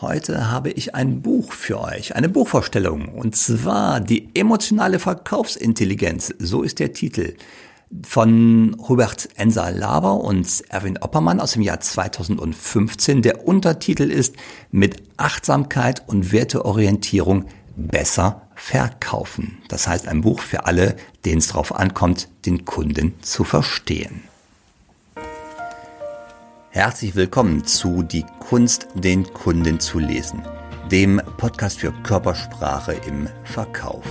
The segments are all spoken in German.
Heute habe ich ein Buch für euch, eine Buchvorstellung, und zwar die emotionale Verkaufsintelligenz, so ist der Titel, von Hubert Enser-Laber und Erwin Oppermann aus dem Jahr 2015. Der Untertitel ist Mit Achtsamkeit und Werteorientierung besser verkaufen. Das heißt ein Buch für alle, denen es darauf ankommt, den Kunden zu verstehen. Herzlich willkommen zu Die Kunst, den Kunden zu lesen, dem Podcast für Körpersprache im Verkauf.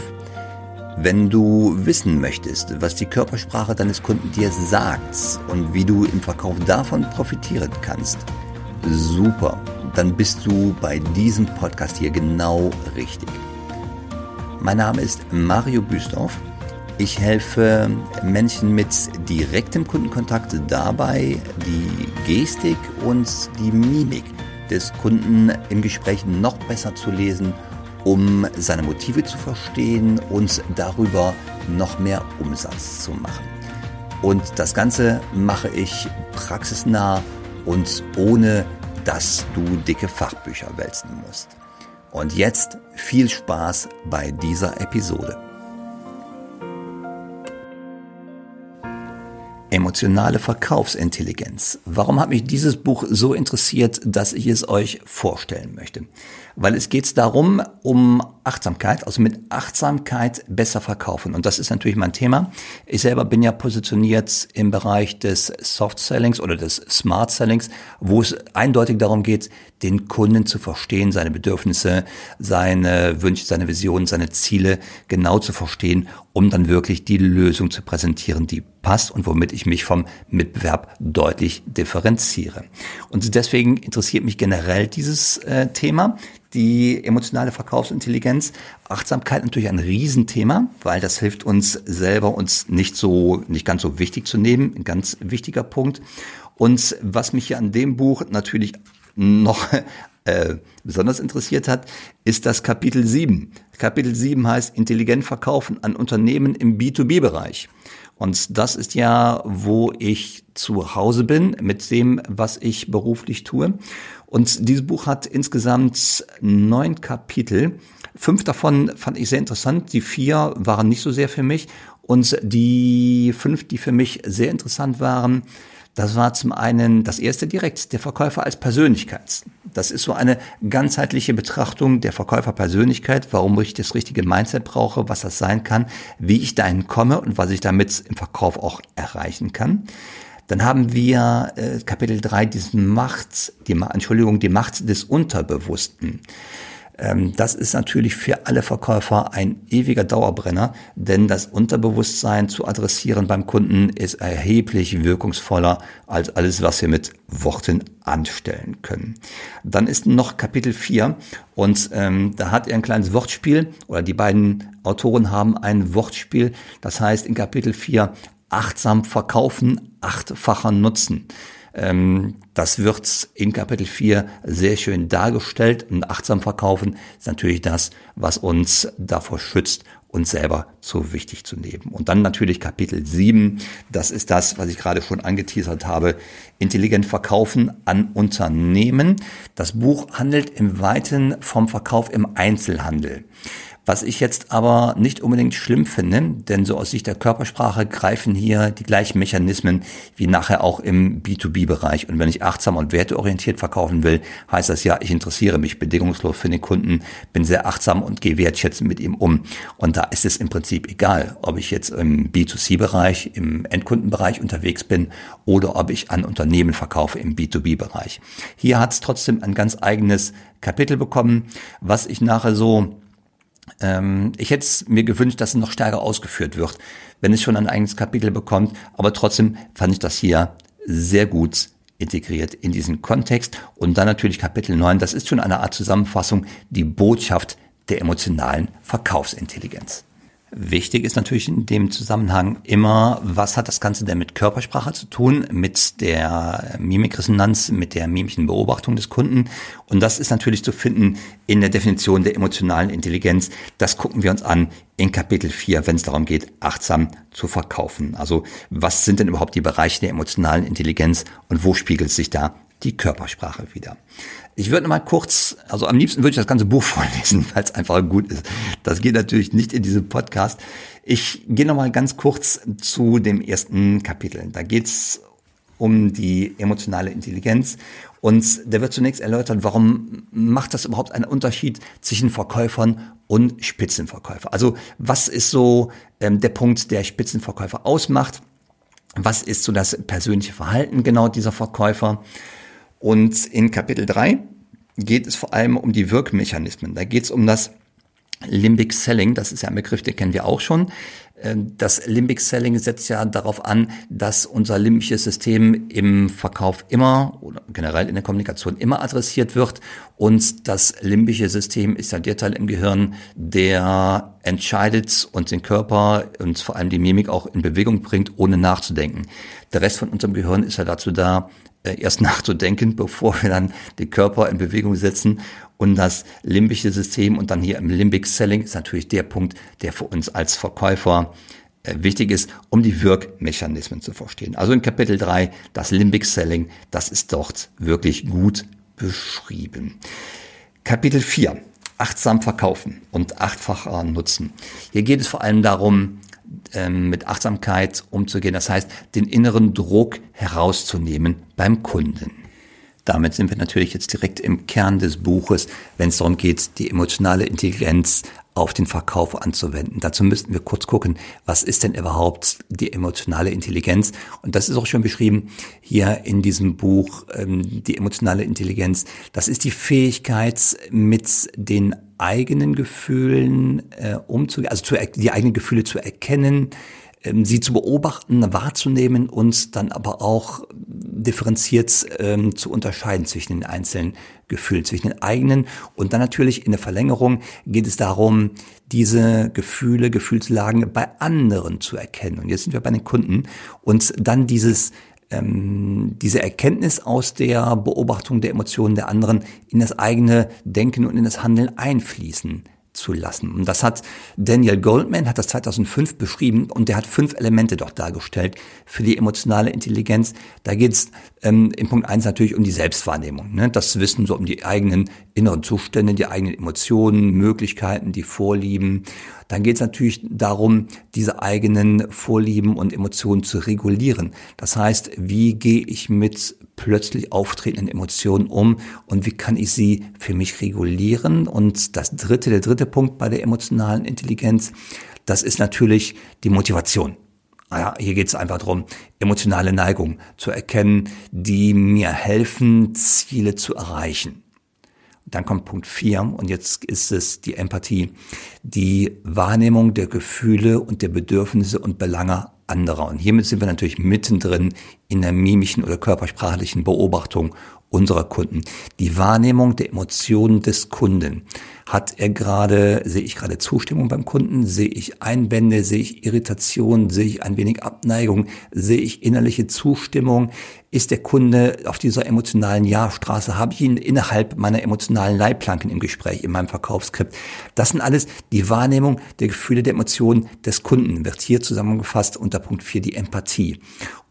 Wenn du wissen möchtest, was die Körpersprache deines Kunden dir sagt und wie du im Verkauf davon profitieren kannst, super, dann bist du bei diesem Podcast hier genau richtig. Mein Name ist Mario Büstorf ich helfe Menschen mit direktem Kundenkontakt dabei, die Gestik und die Mimik des Kunden im Gespräch noch besser zu lesen, um seine Motive zu verstehen und darüber noch mehr Umsatz zu machen. Und das Ganze mache ich praxisnah und ohne dass du dicke Fachbücher wälzen musst. Und jetzt viel Spaß bei dieser Episode. Emotionale Verkaufsintelligenz. Warum hat mich dieses Buch so interessiert, dass ich es euch vorstellen möchte? Weil es geht darum, um Achtsamkeit, also mit Achtsamkeit besser verkaufen. Und das ist natürlich mein Thema. Ich selber bin ja positioniert im Bereich des Soft Sellings oder des Smart Sellings, wo es eindeutig darum geht, den Kunden zu verstehen, seine Bedürfnisse, seine Wünsche, seine Visionen, seine Ziele genau zu verstehen, um dann wirklich die Lösung zu präsentieren, die passt und womit ich mich vom Mitbewerb deutlich differenziere. Und deswegen interessiert mich generell dieses äh, Thema, die emotionale Verkaufsintelligenz. Achtsamkeit natürlich ein Riesenthema, weil das hilft uns selber, uns nicht so, nicht ganz so wichtig zu nehmen. Ein ganz wichtiger Punkt. Und was mich hier an dem Buch natürlich noch äh, besonders interessiert hat, ist das Kapitel 7. Kapitel 7 heißt Intelligent verkaufen an Unternehmen im B2B-Bereich. Und das ist ja, wo ich zu Hause bin mit dem, was ich beruflich tue. Und dieses Buch hat insgesamt neun Kapitel. Fünf davon fand ich sehr interessant. Die vier waren nicht so sehr für mich. Und die fünf, die für mich sehr interessant waren, das war zum einen das erste direkt, der Verkäufer als Persönlichkeit. Das ist so eine ganzheitliche Betrachtung der Verkäuferpersönlichkeit, warum ich das richtige Mindset brauche, was das sein kann, wie ich dahin komme und was ich damit im Verkauf auch erreichen kann. Dann haben wir äh, Kapitel 3 diesen Macht, die, Entschuldigung, die Macht des Unterbewussten. Ähm, das ist natürlich für alle Verkäufer ein ewiger Dauerbrenner, denn das Unterbewusstsein zu adressieren beim Kunden ist erheblich wirkungsvoller als alles, was wir mit Worten anstellen können. Dann ist noch Kapitel 4 und ähm, da hat er ein kleines Wortspiel oder die beiden Autoren haben ein Wortspiel, das heißt in Kapitel 4 achtsam verkaufen, achtfacher Nutzen. Ähm, das wird in Kapitel 4 sehr schön dargestellt und achtsam verkaufen ist natürlich das, was uns davor schützt, uns selber zu wichtig zu nehmen. Und dann natürlich Kapitel 7, das ist das, was ich gerade schon angeteasert habe, intelligent verkaufen an Unternehmen. Das Buch handelt im Weiten vom Verkauf im Einzelhandel. Was ich jetzt aber nicht unbedingt schlimm finde, denn so aus Sicht der Körpersprache greifen hier die gleichen Mechanismen wie nachher auch im B2B-Bereich. Und wenn ich achtsam und werteorientiert verkaufen will, heißt das ja, ich interessiere mich bedingungslos für den Kunden, bin sehr achtsam und gehe wertschätzend mit ihm um. Und da ist es im Prinzip egal, ob ich jetzt im B2C-Bereich, im Endkundenbereich unterwegs bin oder ob ich an Unternehmen verkaufe im B2B-Bereich. Hier hat es trotzdem ein ganz eigenes Kapitel bekommen, was ich nachher so ähm, ich hätte es mir gewünscht, dass es noch stärker ausgeführt wird, wenn es schon ein eigenes Kapitel bekommt. Aber trotzdem fand ich das hier sehr gut integriert in diesen Kontext. Und dann natürlich Kapitel 9, das ist schon eine Art Zusammenfassung, die Botschaft der emotionalen Verkaufsintelligenz. Wichtig ist natürlich in dem Zusammenhang immer, was hat das Ganze denn mit Körpersprache zu tun, mit der Mimikresonanz, mit der mimischen Beobachtung des Kunden. Und das ist natürlich zu finden in der Definition der emotionalen Intelligenz. Das gucken wir uns an in Kapitel 4, wenn es darum geht, achtsam zu verkaufen. Also was sind denn überhaupt die Bereiche der emotionalen Intelligenz und wo spiegelt sich da die Körpersprache wieder. Ich würde mal kurz, also am liebsten würde ich das ganze Buch vorlesen, weil es einfach gut ist. Das geht natürlich nicht in diesem Podcast. Ich gehe noch mal ganz kurz zu dem ersten Kapitel. Da geht's um die emotionale Intelligenz. Und der wird zunächst erläutern, warum macht das überhaupt einen Unterschied zwischen Verkäufern und Spitzenverkäufer? Also was ist so ähm, der Punkt, der Spitzenverkäufer ausmacht? Was ist so das persönliche Verhalten genau dieser Verkäufer? Und in Kapitel 3 geht es vor allem um die Wirkmechanismen. Da geht es um das Limbic Selling, das ist ja ein Begriff, den kennen wir auch schon. Ähm, das Limbic Selling setzt ja darauf an, dass unser limbisches System im Verkauf immer oder generell in der Kommunikation immer adressiert wird und das limbische System ist ja der Teil im Gehirn, der entscheidet und den Körper und vor allem die Mimik auch in Bewegung bringt, ohne nachzudenken. Der Rest von unserem Gehirn ist ja dazu da, erst nachzudenken, bevor wir dann den Körper in Bewegung setzen. Und das limbische System und dann hier im Limbic Selling ist natürlich der Punkt, der für uns als Verkäufer äh, wichtig ist, um die Wirkmechanismen zu verstehen. Also in Kapitel 3, das Limbic Selling, das ist dort wirklich gut beschrieben. Kapitel 4, achtsam verkaufen und achtfacher nutzen. Hier geht es vor allem darum, ähm, mit Achtsamkeit umzugehen. Das heißt, den inneren Druck herauszunehmen beim Kunden. Damit sind wir natürlich jetzt direkt im Kern des Buches, wenn es darum geht, die emotionale Intelligenz auf den Verkauf anzuwenden. Dazu müssten wir kurz gucken, was ist denn überhaupt die emotionale Intelligenz? Und das ist auch schon beschrieben hier in diesem Buch, ähm, die emotionale Intelligenz. Das ist die Fähigkeit, mit den eigenen Gefühlen äh, umzugehen, also zu, die eigenen Gefühle zu erkennen, ähm, sie zu beobachten, wahrzunehmen und dann aber auch differenziert ähm, zu unterscheiden zwischen den einzelnen Gefühlen, zwischen den eigenen und dann natürlich in der Verlängerung geht es darum, diese Gefühle, Gefühlslagen bei anderen zu erkennen. Und jetzt sind wir bei den Kunden und dann dieses ähm, diese Erkenntnis aus der Beobachtung der Emotionen der anderen in das eigene Denken und in das Handeln einfließen zu lassen. Und das hat Daniel Goldman, hat das 2005 beschrieben und der hat fünf Elemente dort dargestellt für die emotionale Intelligenz. Da geht es ähm, in Punkt eins natürlich um die Selbstwahrnehmung. Ne? Das Wissen so um die eigenen inneren Zustände, die eigenen Emotionen, Möglichkeiten, die Vorlieben. Dann geht es natürlich darum, diese eigenen Vorlieben und Emotionen zu regulieren. Das heißt, wie gehe ich mit plötzlich auftretenden Emotionen um und wie kann ich sie für mich regulieren? Und das dritte, der dritte Punkt bei der emotionalen Intelligenz, das ist natürlich die Motivation. Ah ja, hier geht es einfach darum, emotionale Neigung zu erkennen, die mir helfen, Ziele zu erreichen. Dann kommt Punkt vier und jetzt ist es die Empathie, die Wahrnehmung der Gefühle und der Bedürfnisse und Belange anderer. Und hiermit sind wir natürlich mittendrin in der mimischen oder körpersprachlichen Beobachtung unserer Kunden. Die Wahrnehmung der Emotionen des Kunden. Hat er gerade, sehe ich gerade Zustimmung beim Kunden? Sehe ich Einwände? Sehe ich Irritation? Sehe ich ein wenig Abneigung? Sehe ich innerliche Zustimmung? Ist der Kunde auf dieser emotionalen Ja-Straße? Habe ich ihn innerhalb meiner emotionalen Leitplanken im Gespräch, in meinem Verkaufsskript? Das sind alles die Wahrnehmung der Gefühle, der Emotionen des Kunden. Wird hier zusammengefasst unter Punkt 4 die Empathie.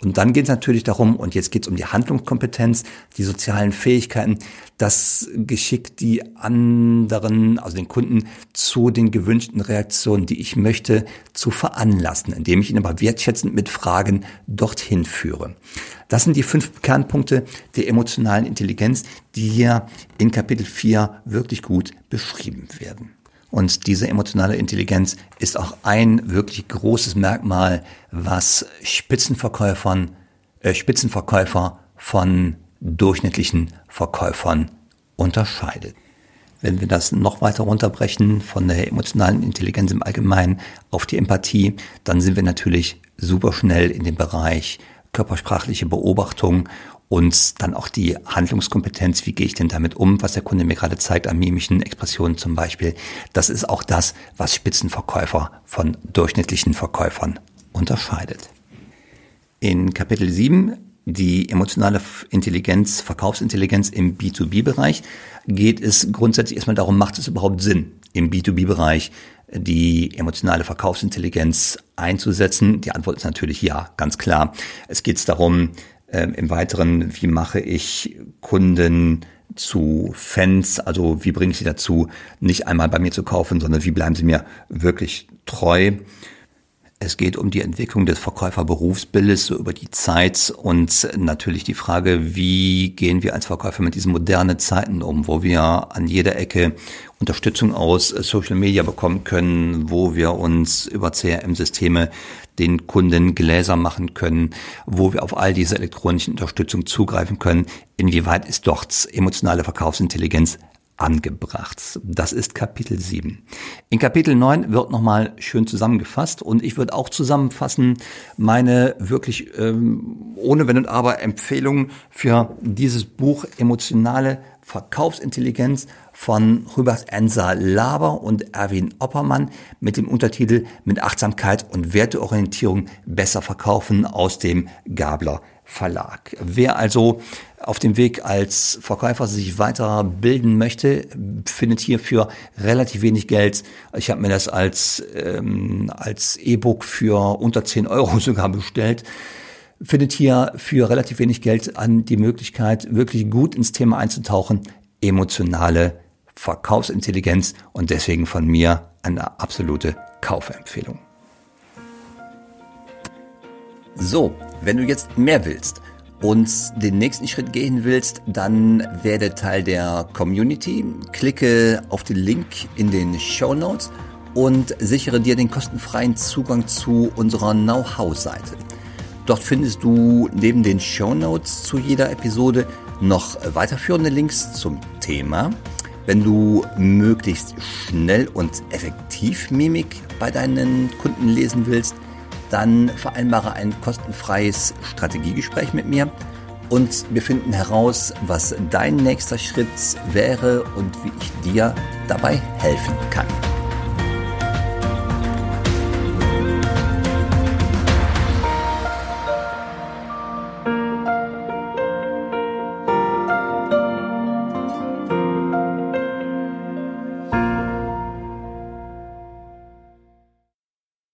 Und dann geht es natürlich darum, und jetzt geht es um die Handlungskompetenz, die sozialen Fähigkeiten, das Geschick, die anderen, also den Kunden zu den gewünschten Reaktionen, die ich möchte, zu veranlassen, indem ich ihn aber wertschätzend mit Fragen dorthin führe. Das sind die fünf Kernpunkte der emotionalen Intelligenz, die hier in Kapitel 4 wirklich gut beschrieben werden. Und diese emotionale Intelligenz ist auch ein wirklich großes Merkmal, was Spitzenverkäufern, äh, Spitzenverkäufer von durchschnittlichen Verkäufern unterscheidet. Wenn wir das noch weiter runterbrechen von der emotionalen Intelligenz im Allgemeinen auf die Empathie, dann sind wir natürlich super schnell in dem Bereich körpersprachliche Beobachtung und dann auch die Handlungskompetenz, wie gehe ich denn damit um, was der Kunde mir gerade zeigt an mimischen Expressionen zum Beispiel. Das ist auch das, was Spitzenverkäufer von durchschnittlichen Verkäufern unterscheidet. In Kapitel 7, die emotionale Intelligenz, Verkaufsintelligenz im B2B-Bereich, geht es grundsätzlich erstmal darum, macht es überhaupt Sinn, im B2B-Bereich die emotionale Verkaufsintelligenz einzusetzen? Die Antwort ist natürlich ja, ganz klar. Es geht darum, Ähm, Im Weiteren, wie mache ich Kunden zu Fans, also wie bringe ich sie dazu, nicht einmal bei mir zu kaufen, sondern wie bleiben sie mir wirklich treu. Es geht um die Entwicklung des Verkäuferberufsbildes so über die Zeit und natürlich die Frage, wie gehen wir als Verkäufer mit diesen modernen Zeiten um, wo wir an jeder Ecke Unterstützung aus Social Media bekommen können, wo wir uns über CRM-Systeme den Kunden Gläser machen können, wo wir auf all diese elektronischen Unterstützung zugreifen können. Inwieweit ist dort emotionale Verkaufsintelligenz angebracht. Das ist Kapitel 7. In Kapitel 9 wird nochmal schön zusammengefasst und ich würde auch zusammenfassen meine wirklich ähm, ohne Wenn und Aber Empfehlung für dieses Buch Emotionale Verkaufsintelligenz von Hubert Enser Laber und Erwin Oppermann mit dem Untertitel Mit Achtsamkeit und Werteorientierung besser verkaufen aus dem Gabler Verlag. Wer also auf dem Weg als Verkäufer sich weiter bilden möchte, findet hier für relativ wenig Geld. Ich habe mir das als ähm, als E-Book für unter 10 Euro sogar bestellt findet hier für relativ wenig Geld an die Möglichkeit, wirklich gut ins Thema einzutauchen, emotionale Verkaufsintelligenz und deswegen von mir eine absolute Kaufempfehlung. So, wenn du jetzt mehr willst und den nächsten Schritt gehen willst, dann werde Teil der Community. Klicke auf den Link in den Show Notes und sichere dir den kostenfreien Zugang zu unserer Know-how-Seite. Dort findest du neben den Show Notes zu jeder Episode noch weiterführende Links zum Thema. Wenn du möglichst schnell und effektiv Mimik bei deinen Kunden lesen willst, dann vereinbare ein kostenfreies Strategiegespräch mit mir und wir finden heraus, was dein nächster Schritt wäre und wie ich dir dabei helfen kann.